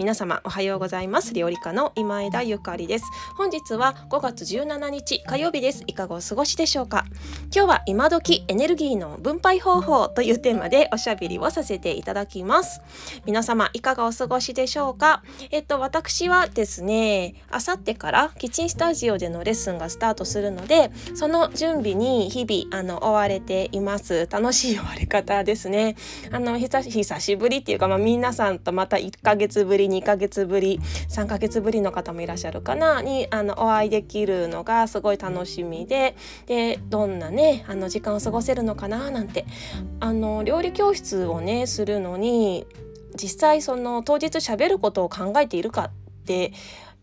皆様おはようございます。料理家の今枝ゆかりです。本日は5月17日火曜日です。いかがお過ごしでしょうか？今日は今時エネルギーの分配方法というテーマでおしゃべりをさせていただきます。皆様いかがお過ごしでしょうか？えっと私はですねあさってからキッチンスタジオでのレッスンがスタートするのでその準備に日々あの追われています。楽しい終わり方ですね。あの久しぶりっていうかまあ皆さんとまた1ヶ月ぶり2ヶ月ぶり3ヶ月ぶりの方もいらっしゃるかなにあのお会いできるのがすごい楽しみででどんなねあの時間を過ごせるのかななんてあの料理教室をねするのに実際その当日喋ることを考えているかって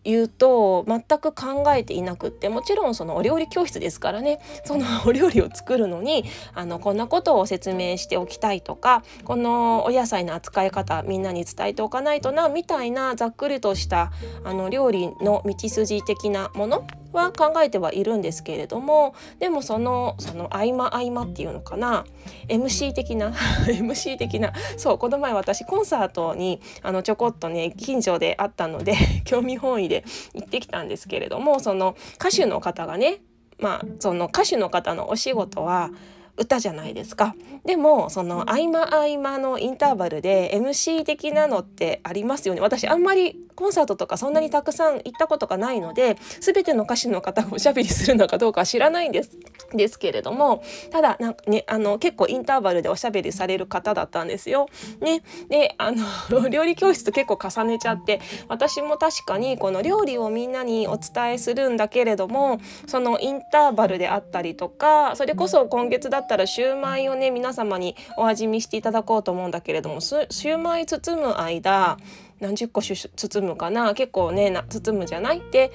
言うと全く考えていなくってもちろんそのお料理教室ですからね。そのお料理を作るのにあのこんなことを説明しておきたいとかこのお野菜の扱い方みんなに伝えておかないとなみたいなざっくりとしたあの料理の道筋的なものは考えてはいるんですけれどもでもそのその合間合間っていうのかな MC 的な MC 的なそうこの前私コンサートにあのちょこっとね近所であったので 興味本位で行ってきたんですけれどもその歌手の方がねまあその歌手の方のお仕事は歌じゃないですか。でもその合間合間のインターバルで MC 的なのってありますよね。私あんまりコンサートとかそんなにたくさん行ったことがないので全ての歌手の方がおしゃべりするのかどうか知らないんですですけれどもただなんかねあの結構インターバルでおしゃべりされる方だったんですよ。ね、であの 料理教室と結構重ねちゃって私も確かにこの料理をみんなにお伝えするんだけれどもそのインターバルであったりとかそれこそ今月だったたらシューマイをね皆様にお味見していただこうと思うんだけれどもシューマイ包む間何十個包むかな？結構ね包むじゃない？って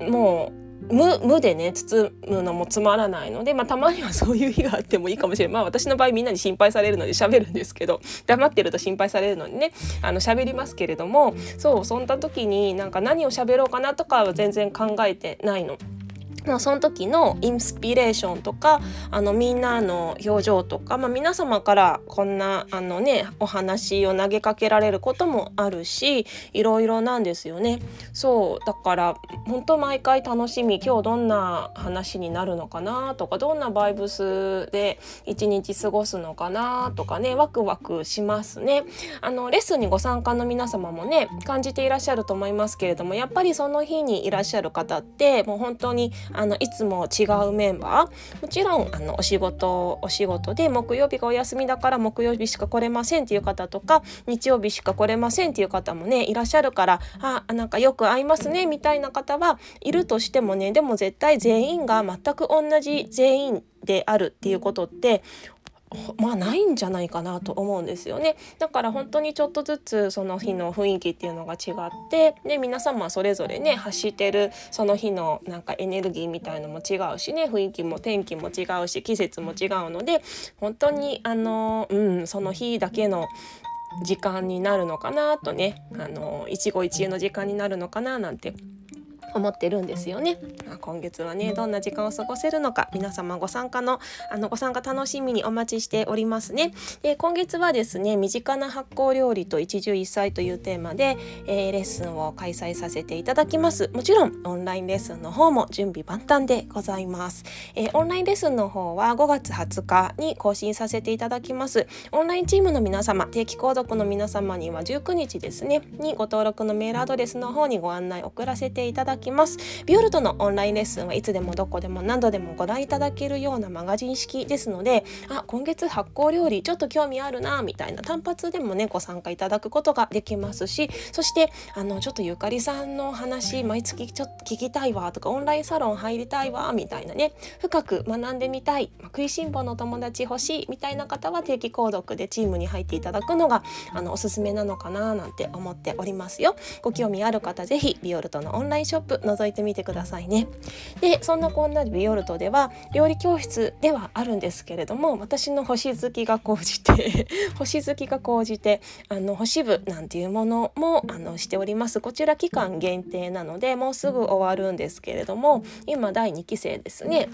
もう無無でね包むのもつまらないので、まあ、たまにはそういう日があってもいいかもしれない。まあ私の場合みんなに心配されるので喋るんですけど黙ってると心配されるのにねあの喋りますけれどもそうそんな時になんか何を喋ろうかなとかは全然考えてないの。その時のインスピレーションとかあのみんなの表情とか、まあ、皆様からこんなあの、ね、お話を投げかけられることもあるしいろいろなんですよね。そうだから本当毎回楽しみ今日どんな話になるのかなとかどんなバイブスで一日過ごすのかなとかねワクワクしますね。あのレッスンにご参加の皆様もね感じていらっしゃると思いますけれどもやっぱりその日にいらっしゃる方ってもう本当にあのいつも違うメンバー。もちろんあのお仕事お仕事で木曜日がお休みだから木曜日しか来れませんっていう方とか日曜日しか来れませんっていう方もねいらっしゃるからあなんかよく会いますねみたいな方はいるとしてもねでも絶対全員が全く同じ全員であるっていうことってまあないんじゃないかなと思うんですよね。だから本当にちょっとずつその日の雰囲気っていうのが違ってで皆様それぞれね発してるその日のなんかエネルギーみたいのも違うしね雰囲気も天気も違うし季節も違うので本当にあのうんその日だけの時間になるのかなとねあの一期一会の時間になるのかななんて思ってるんですよね。まあ、今月はねどんな時間を過ごせるのか皆様ご参加のあのご参加楽しみにお待ちしておりますね。で今月はですね身近な発酵料理と一汁一菜というテーマで、えー、レッスンを開催させていただきます。もちろんオンラインレッスンの方も準備万端でございます。えー、オンラインレッスンの方は5月20日に更新させていただきます。オンラインチームの皆様定期購読の皆様には19日ですねにご登録のメールアドレスの方にご案内送らせていただききます。ビオルトのオンラインレッスンはいつでもどこでも何度でもご覧いただけるようなマガジン式ですのであ今月発酵料理ちょっと興味あるなみたいな。単発でもねご参加いただくことができますしそしてあのちょっとゆかりさんの話毎月ちょっと聞きたいわとかオンラインサロン入りたいわみたいなね深く学んでみたい、食いしん坊の友達欲しいみたいな方は定期購読でチームに入っていただくのがあのおすすめなのかななんて思っておりますよ。ご興味ある方ぜひビオルトのオンラインショップ覗いてみてくださいね。でそんなこんなビオルトでは料理教室ではあるんですけれども私の星好きが高じて 星好きが高じてあの星部なんていうものもあのしておりますこちら期間限定なのでもうすぐ終わるんですけれども今第2期生ですね。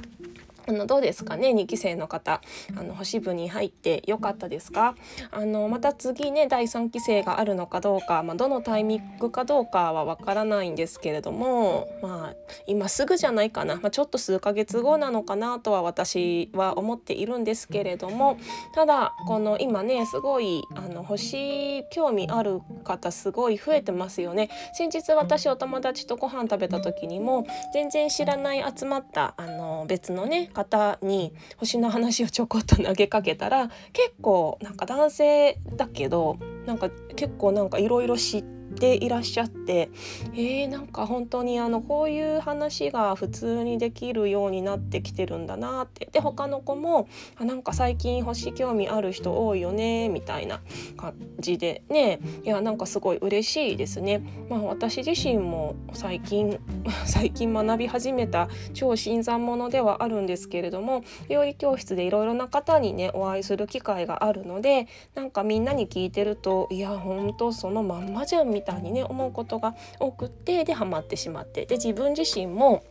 あのどうですかね？2期生の方。あの星部に入ってよかったですか？あのまた次ね第3期生があるのかどうか、まあ、どのタイミングかどうかはわからないんですけれどもまあ今すぐじゃないかな、まあ、ちょっと数ヶ月後なのかなとは私は思っているんですけれどもただこの今ねすごいあの星興味ある方すごい増えてますよね。先日私お友達とご飯食べた時にも全然知らない集まったあの別のね方に星の話をちょこっと投げかけたら結構なんか男性だけどなんか結構なんかいろいろ知ってていらっしゃってえー、なんか本当にあのこういう話が普通にできるようになってきてるんだなってで他の子もあなんか最近星興味ある人多いよねみたいな感じでねいやなんかすごい嬉しいですね。まあ、私自身も最近 最近学び始めた超新参者ではあるんですけれども料理教室でいろいろな方にねお会いする機会があるのでなんかみんなに聞いてるといやほんとそのまんまじゃんみたいなみたいにね思うことが多くってでハマってしまってで自分自身も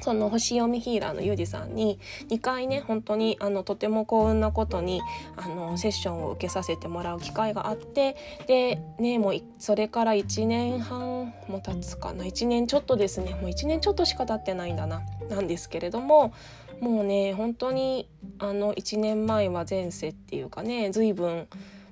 その星読みヒーラーのゆうじさんに2回ね本当にあのとても幸運なことにあのセッションを受けさせてもらう機会があってでねもうそれから1年半も経つかな1年ちょっとですねもう1年ちょっとしか経ってないんだななんですけれどももうね本当にあの1年前は前世っていうかね随分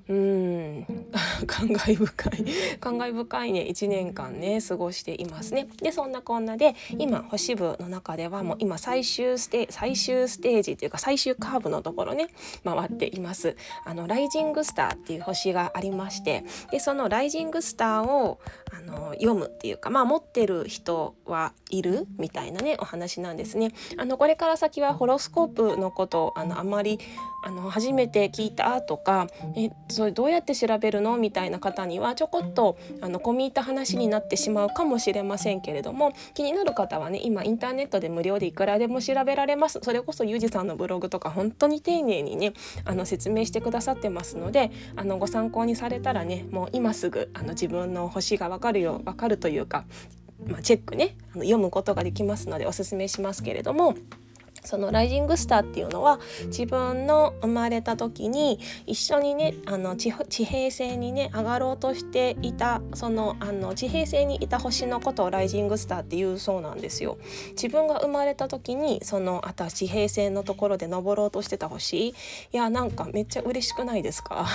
うん 感慨深い感慨深いね1年間ね過ごしていますね。でそんなこんなで今星部の中ではもう今最終ステ最終ステージというか最終カーブのところね回っています。あのライジングスターっていう星がありましてでそのライジングスターをあの読むっていうかまあ持ってる人はいるみたいなねお話なんですね。あのこれから先はホロスコープのことあのあまりあの初めて聞いたとかえそれどうやって調べるの？みたいな方にはちょこっとあの込み入った話になってしまうかもしれませんけれども気になる方はね今インターネットで無料でいくらでも調べられますそれこそゆうじさんのブログとか本当に丁寧にねあの説明してくださってますのであのご参考にされたらねもう今すぐあの自分の星が分かるよ分かるというか、まあ、チェックねあの読むことができますのでおすすめしますけれども。そのライジングスターっていうのは自分の生まれた時に一緒にねあの地平線にね上がろうとしていたそのあの地平線にいた星のことをライジングスターっていうそうなんですよ。自分が生まれた時にそのあた地平線のところで登ろうとしてた星いやなんかめっちゃ嬉しくないですか？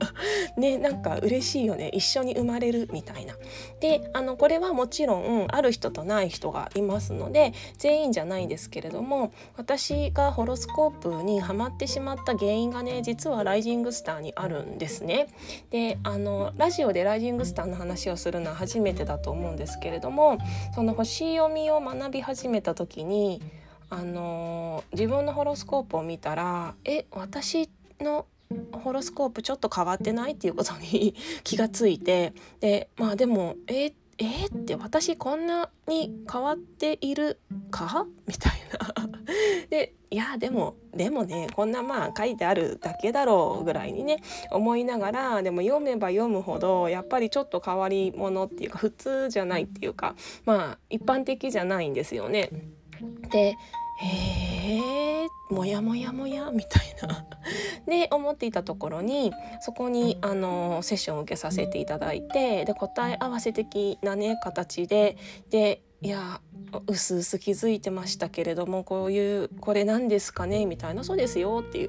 ねなんか嬉しいよね一緒に生まれるみたいな。であのこれはもちろんある人とない人がいますので全員じゃないんですけれども私がホロスコープにはまってしまった原因がね実はライジングスターにあるんですね。であのラジオでライジングスターの話をするのは初めてだと思うんですけれどもその星読みを学び始めた時にあの自分のホロスコープを見たらえ私のホロスコープちょっと変わってないっていうことに 気がついてでまあでもええー、って私こんなに変わっているか？みたいな でいやでもでもねこんなまあ書いてあるだけだろうぐらいにね思いながらでも読めば読むほどやっぱりちょっと変わり者っていうか普通じゃないっていうかまあ一般的じゃないんですよね。でへえもやもやもやみたいなで思っていたところにそこにあのセッションを受けさせていただいてで答え合わせ的なね形ででいやうすうす気づいてましたけれどもこういうこれ何ですかねみたいなそうですよっていう。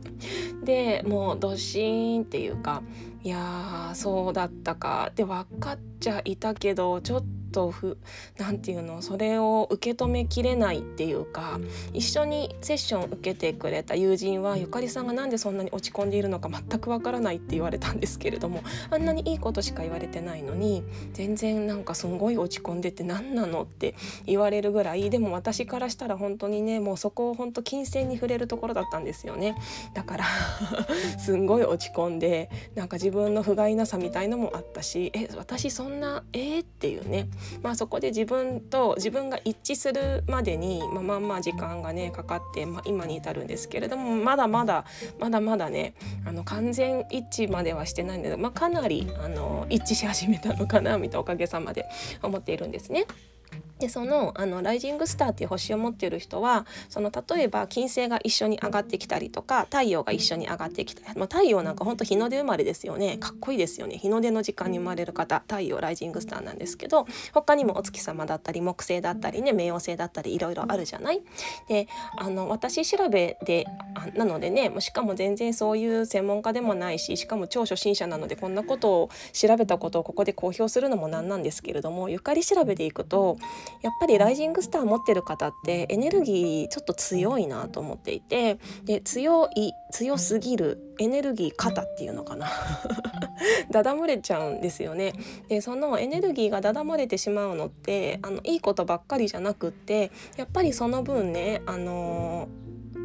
でもうドシーンっていうかいやそうだったか。で分かっちゃいたけどちょっとととふなんていうのそれを受け止めきれないっていうか一緒にセッションを受けてくれた友人はゆかりさんがなんでそんなに落ち込んでいるのか全くわからないって言われたんですけれどもあんなにいいことしか言われてないのに全然なんかすごい落ち込んでて何なのって言われるぐらいでも私からしたら本当にねもうそこを本当金銭に触れるところだったんですよね。だから すんごい落ち込んでなんか自分の不甲斐なさみたいのもあったしえ私そんなえー、っていうねまあ、そこで自分と自分が一致するまでに、まあ、まあま時間がねかかって、まあ、今に至るんですけれどもまだまだまだまだねあの完全一致まではしてないんで、まあ、かなりあの一致し始めたのかなみたいなおかげさまで思っているんですね。でそのあのライジングスターっていう星を持っている人はその例えば金星が一緒に上がってきたりとか太陽が一緒に上がってきたり、まあ、太陽なんかほんと日の出生まれですよねかっこいいですよね日の出の時間に生まれる方太陽ライジングスターなんですけど他にもお月様だったり木星だったりね冥王星だったりいろいろあるじゃない？であの私調べでなのでねしかも全然そういう専門家でもないししかも超初心者なのでこんなことを調べたことをここで公表するのもなんなんですけれどもゆかり調べでいくとやっぱりライジングスター持ってる方ってエネルギーちょっと強いなと思っていてで強い強すぎるエネルギー肩っていうのかな ダダ漏れちゃうんですよね。でそのエネルギーがダダ漏れてしまうのってあのいいことばっかりじゃなくってやっぱりその分ねあの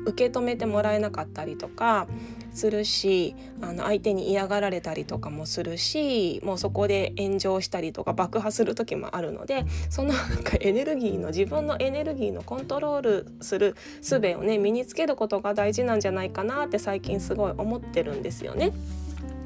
受け止めてもらえなかったりとかするしあの相手に嫌がられたりとかもするしもうそこで炎上したりとか爆破する時もあるのでそのなんかエネルギーの自分のエネルギーのコントロールする術をね身につけることが大事なんじゃないかなって最近すごい思ってるんですよね。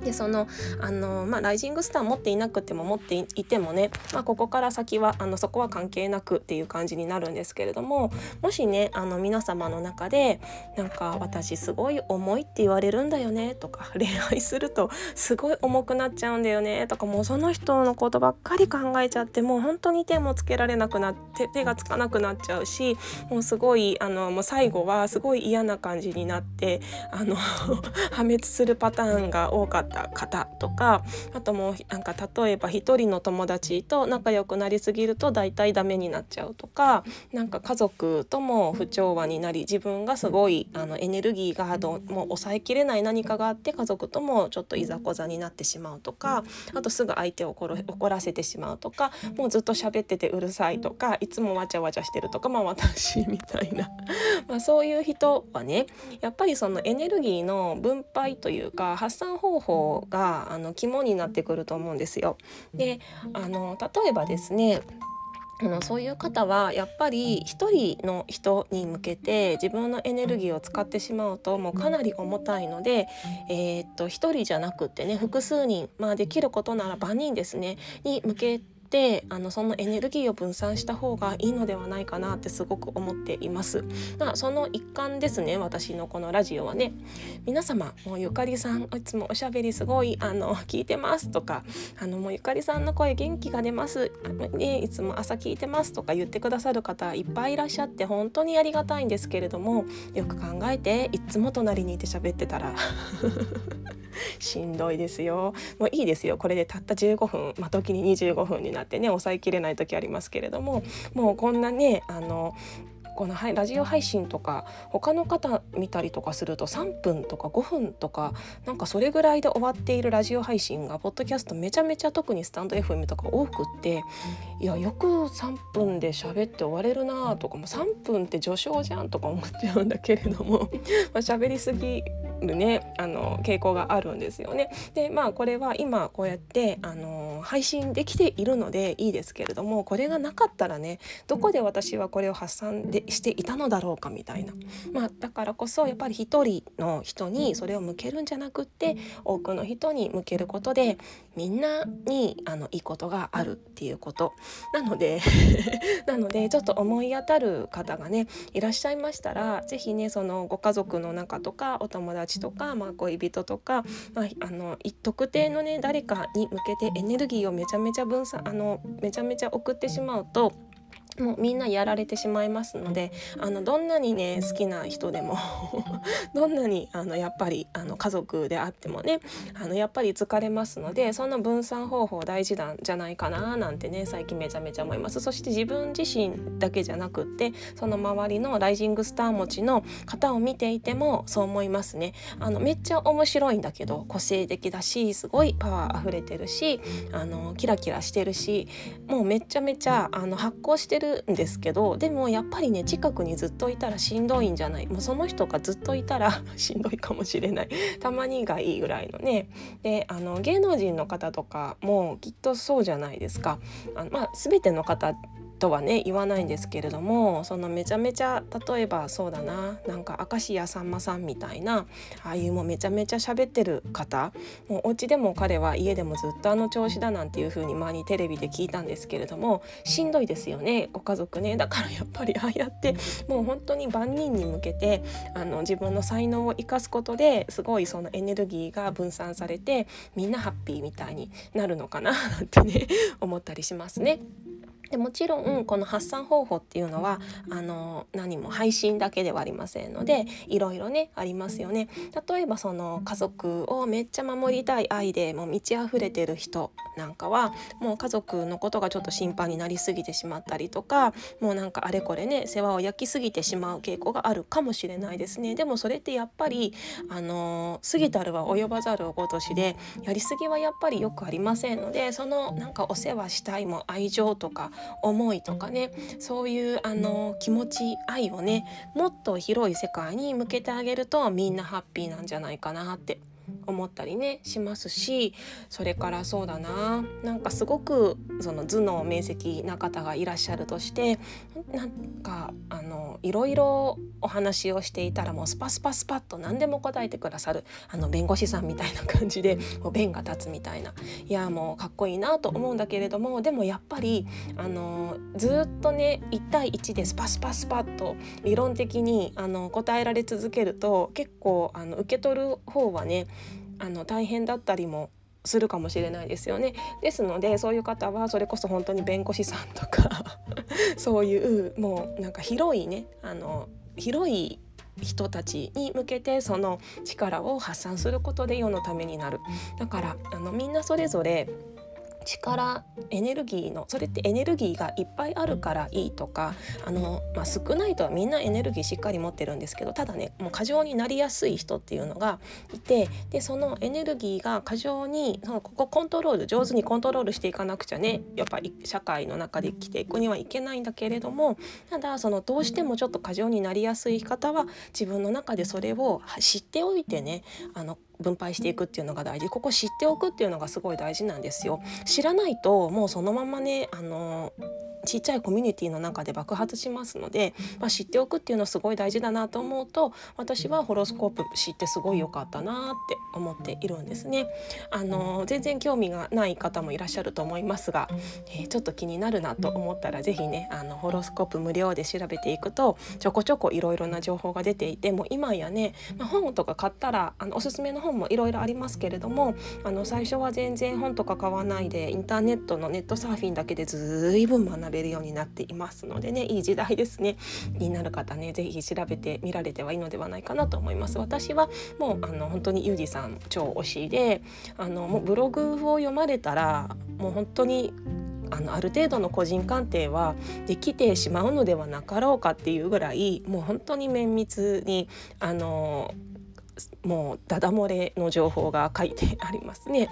でそのあの、まあ、ライジングスター持っていなくても持っていてもね、まあ、ここから先はあのそこは関係なくっていう感じになるんですけれどももしねあの皆様の中でなんか私すごい重いって言われるんだよねとか 恋愛するとすごい重くなっちゃうんだよねとかもうその人のことばっかり考えちゃってもう本当に手もつけられなくなって手がつかなくなっちゃうしもうすごいあのもう最後はすごい嫌な感じになってあの 破滅するパターンが多かったた方とかあともうなんか例えば一人の友達と仲良くなりすぎると大体ダメになっちゃうとかなんか家族とも不調和になり自分がすごいあのエネルギーがどもう抑えきれない何かがあって家族ともちょっといざこざになってしまうとかあとすぐ相手を怒らせてしまうとかもうずっと喋っててうるさいとかいつもわちゃわちゃしてるとかまあ私みたいな。まあそういう人はねやっぱりそのエネルギーの分配というか発散方法があの肝になってくると思うんですよ。であの例えばですねあのそういう方はやっぱり一人の人に向けて自分のエネルギーを使ってしまうともうかなり重たいので、えー、っと一人じゃなくってね複数人、まあ、できることなら万人ですねに向けてってあのそのエネルギーを分散した方がいいのではないかなってすごく思っています。まあ、その一環ですね私のこのラジオはね。皆様もうゆかりさんいつもおしゃべりすごいあの聞いてますとかあのもうゆかりさんの声元気が出ます。ねいつも朝聞いてますとか言ってくださる方いっぱいいらっしゃって本当にありがたいんですけれどもよく考えていつも隣にいて喋ってたら。しんどいですよ。もういいですよ。これでたった15分、まあ、時に25分になってね抑えきれない時ありますけれどももうこんなねあのこのラジオ配信とか他の方見たりとかすると3分とか5分とかなんかそれぐらいで終わっているラジオ配信がポッドキャストめちゃめちゃ特にスタンド FM とか多くっていやよく3分で喋って終われるなとかも3分って序章じゃんとか思っちゃうんだけれども まあ喋りすぎるねあの傾向があるんですよね。でまあこれは今こうやってあの配信できているのでいいですけれどもこれがなかったらねどこで私はこれを発散でしていたのだろうかみたいな、まあ、だからこそやっぱり一人の人にそれを向けるんじゃなくって多くの人に向けることでみんなにあのいいことがあるっていうこと。なので なのでちょっと思い当たる方がねいらっしゃいましたら是非ねそのご家族の中とかお友達とか、まあ、恋人とか、まあ、あの特定のね誰かに向けてエネルギーをめちゃめちゃ分散あのめちゃめちゃ送ってしまうともうみんなやられてしまいますのであのどんなにね好きな人でも どんなにあのやっぱりあの家族であってもねあのやっぱり疲れますのでその分散方法大事なんじゃないかななんてね最近めちゃめちゃ思います。そして自分自身だけじゃなくってその周りのライジングスター持ちの方を見ていてもそう思いますね。あのめっちゃ面白いんだけど個性的だしすごいパワー溢れてるしあのキラキラしてるしもうめちゃめちゃあの発光してるるんですけどでもやっぱりね近くにずっといたらしんどいんじゃない。もうその人がずっといたら しんどいかもしれない。たまにがいいぐらいのね。であの芸能人の方とかもきっとそうじゃないですか。あのまあ、全ての方とはね言わないんですけれどもそのめちゃめちゃ例えばそうだななんか明石家さんまさんみたいなああいうもうめちゃめちゃ喋ってる方もうお家でも彼は家でもずっとあの調子だなんていう風に前にテレビで聞いたんですけれどもしんどいですよねご家族ねだからやっぱりああやってもう本当に万人に向けてあの自分の才能を生かすことですごいそのエネルギーが分散されてみんなハッピーみたいになるのかななんてね思ったりしますね。でもちろんこの発散方法っていうのはあの何も配信だけではありませんのでいろいろねありますよね。例えばその家族をめっちゃ守りたい愛でもう満ち溢れてる人なんかはもう家族のことがちょっと心配になりすぎてしまったりとかもうなんかあれこれね世話を焼きすぎてしまう傾向があるかもしれないですね。でもそれってやっぱりあの過ぎたるは及ばざるおごとしでやりすぎはやっぱりよくありませんのでそのなんかお世話したいも愛情とか思いとかねそういうあの気持ち愛をねもっと広い世界に向けてあげるとみんなハッピーなんじゃないかなって思ったりねしますしそれからそうだな。なんかすごくその頭脳明晰な方がいらっしゃるとしてなんかあのいろいろお話をしていたらもうスパスパスパッと何でも答えてくださるあの弁護士さんみたいな感じで弁が立つみたいな。いやもうかっこいいなと思うんだけれどもでもやっぱりあのずっとね1対1でスパスパスパッと理論的にあの答えられ続けると結構あの受け取る方はねあの大変だったりもするかもしれないですよね。ですのでそういう方はそれこそ本当に弁護士さんとか そういうもうなんか広いねあの広い人たちに向けてその力を発散することで世のためになるだからあのみんなそれぞれ力エネルギーのそれってエネルギーがいっぱいあるからいいとかあの、まあ、少ないとはみんなエネルギーしっかり持ってるんですけどただねもう過剰になりやすい人っていうのがいてでそのエネルギーが過剰にそのここコントロール上手にコントロールしていかなくちゃねやっぱり社会の中で生きていくにはいけないんだけれどもただそのどうしてもちょっと過剰になりやすい方は自分の中でそれを知っておいてねあの分配していくっていうのが大事。ここ知っておくっていうのがすごい大事なんですよ。知らないともうそのままねあのちっちゃいコミュニティの中で爆発しますので、まあ、知っておくっていうのはすごい大事だなと思うと私はホロスコープ知ってすごい良かったなって思っているんですね。あの全然興味がない方もいらっしゃると思いますが、えー、ちょっと気になるなと思ったら是非ねあのホロスコープ無料で調べていくとちょこちょこいろいろな情報が出ていてもう今やね、まあ、本とか買ったらあのおすすめの本もいろいろありますけれどもあの最初は全然本とか買わないでインターネットのネットサーフィンだけでずいぶん学べべるようになっていますのでねいい時代ですね気になる方ね是非調べてみられてはいいのではないかなと思います私はもうあの本当にゆうじさん超推しであのもうブログを読まれたらもう本当にあのある程度の個人鑑定はできてしまうのではなかろうかっていうぐらいもう本当に綿密にあのもうダダ漏れの情報が書いてありますね。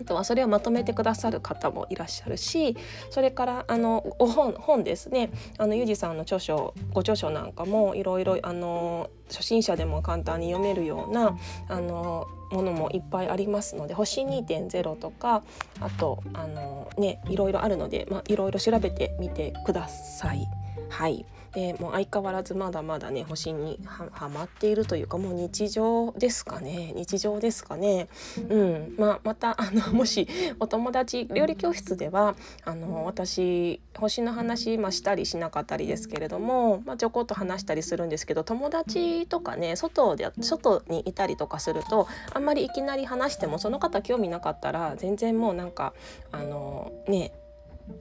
あとはそれをまとめてくださる方もいらっしゃるしそれからあのお本本ですねあのゆうじさんの著書ご著書なんかもいろいろあの初心者でも簡単に読めるようなあのものもいっぱいありますので星2.0とかあとあのねいろいろあるので、まあ、いろいろ調べてみてください。はい。でもう相変わらずまだまだね星にはまっているというかもう日常ですかね。日常ですかね。うん。まあ、またあの もしお友達料理教室ではあの私星の話、まあ、したりしなかったりですけれども、まあ、ちょこっと話したりするんですけど友達とかね外で外にいたりとかするとあんまりいきなり話してもその方興味なかったら全然もうなんかあのね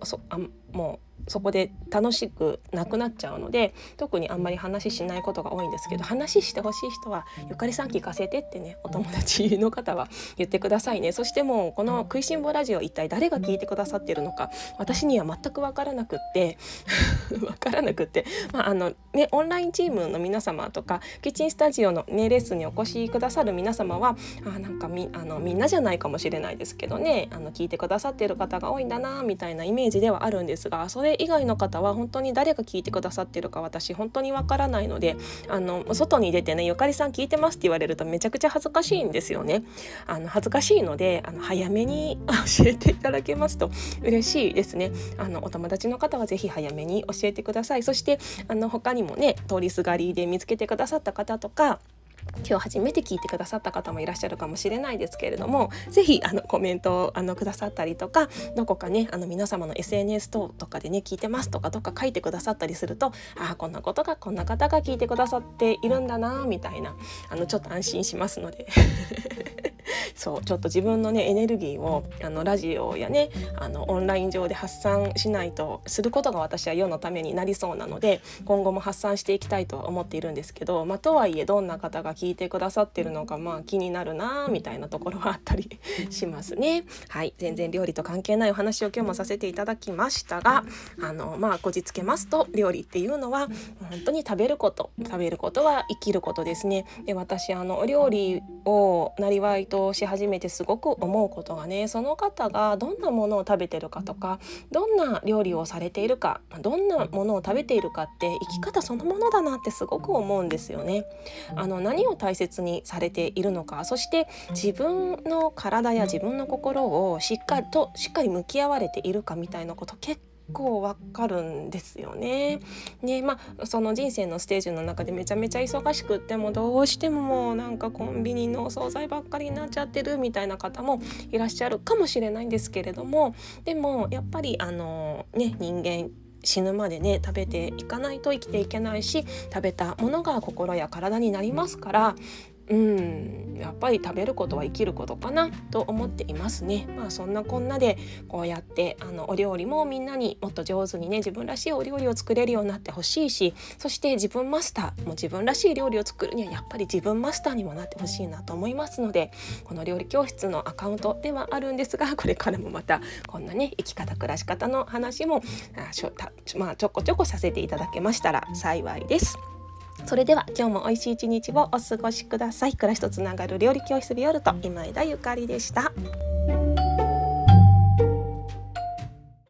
そあもうそこで楽しくなくなっちゃうので特にあんまり話しないことが多いんですけど話してほしい人は「ゆかりさん聞かせて」ってねお友達の方は言ってくださいね。そしてもうこの「食いしん坊ラジオ」一体誰が聞いてくださってるのか私には全く分からなくって 分からなくって、まああのね、オンラインチームの皆様とかキッチンスタジオの、ね、レッスンにお越しくださる皆様はあなんかみあのみんなじゃないかもしれないですけどねあの聞いてくださってる方が多いんだなみたいなイメージではあるんですがそうれ以外の方は本当に誰が聞いてくださってるか私本当にわからないのであの外に出てねゆかりさん聞いてますって言われるとめちゃくちゃ恥ずかしいんですよね。あの恥ずかしいのであの早めに 教えていただけますと嬉しいですね。あのお友達の方はぜひ早めに教えてください。そしてあの他にもね通りすがりで見つけてくださった方とか今日初めて聞いてくださった方もいらっしゃるかもしれないですけれども是非あのコメントをあのくださったりとかどこかねあの皆様の SNS 等とかでね聞いてますとかどっか書いてくださったりするとああこんなことがこんな方が聞いてくださっているんだなみたいなあのちょっと安心しますので。そうちょっと自分のねエネルギーをあのラジオやねあのオンライン上で発散しないとすることが私は世のためになりそうなので今後も発散していきたいとは思っているんですけど、まあ、とはいえどんな方が聞いてくださってるのかまあ気になるなみたいなところはあったり しますね。はい全然料理と関係ないお話を今日もさせていただきましたがあのまあこじつけますと料理っていうのは本当に食べること食べることは生きることですね。で私あのお料理をなりわいとし始めてすごく思うことがねその方がどんなものを食べてるかとかどんな料理をされているかどんなものを食べているかって生き方そのものだなってすごく思うんですよね。あの何を大切にされているのかそして自分の体や自分の心をしっかりとしっかり向き合われているかみたいなこと結構構わかるんですよね。でまあその人生のステージの中でめちゃめちゃ忙しくってもどうしてももうなんかコンビニのお惣菜ばっかりになっちゃってるみたいな方もいらっしゃるかもしれないんですけれどもでもやっぱりあのね人間死ぬまでね食べていかないと生きていけないし食べたものが心や体になりますからうんやっぱり食べることは生きることかなと思っていますね。まあそんなこんなでこうやってあのお料理もみんなにもっと上手にね自分らしいお料理を作れるようになってほしいしそして自分マスターも自分らしい料理を作るにはやっぱり自分マスターにもなってほしいなと思いますのでこの料理教室のアカウントではあるんですが これからもまたこんなね生き方暮らし方の話もあしょたまあちょこちょこさせていただけましたら幸いです。それでは今日も美味しい一日をお過ごしください。暮らしとつながる料理教室ビオルト今枝ゆかりでした。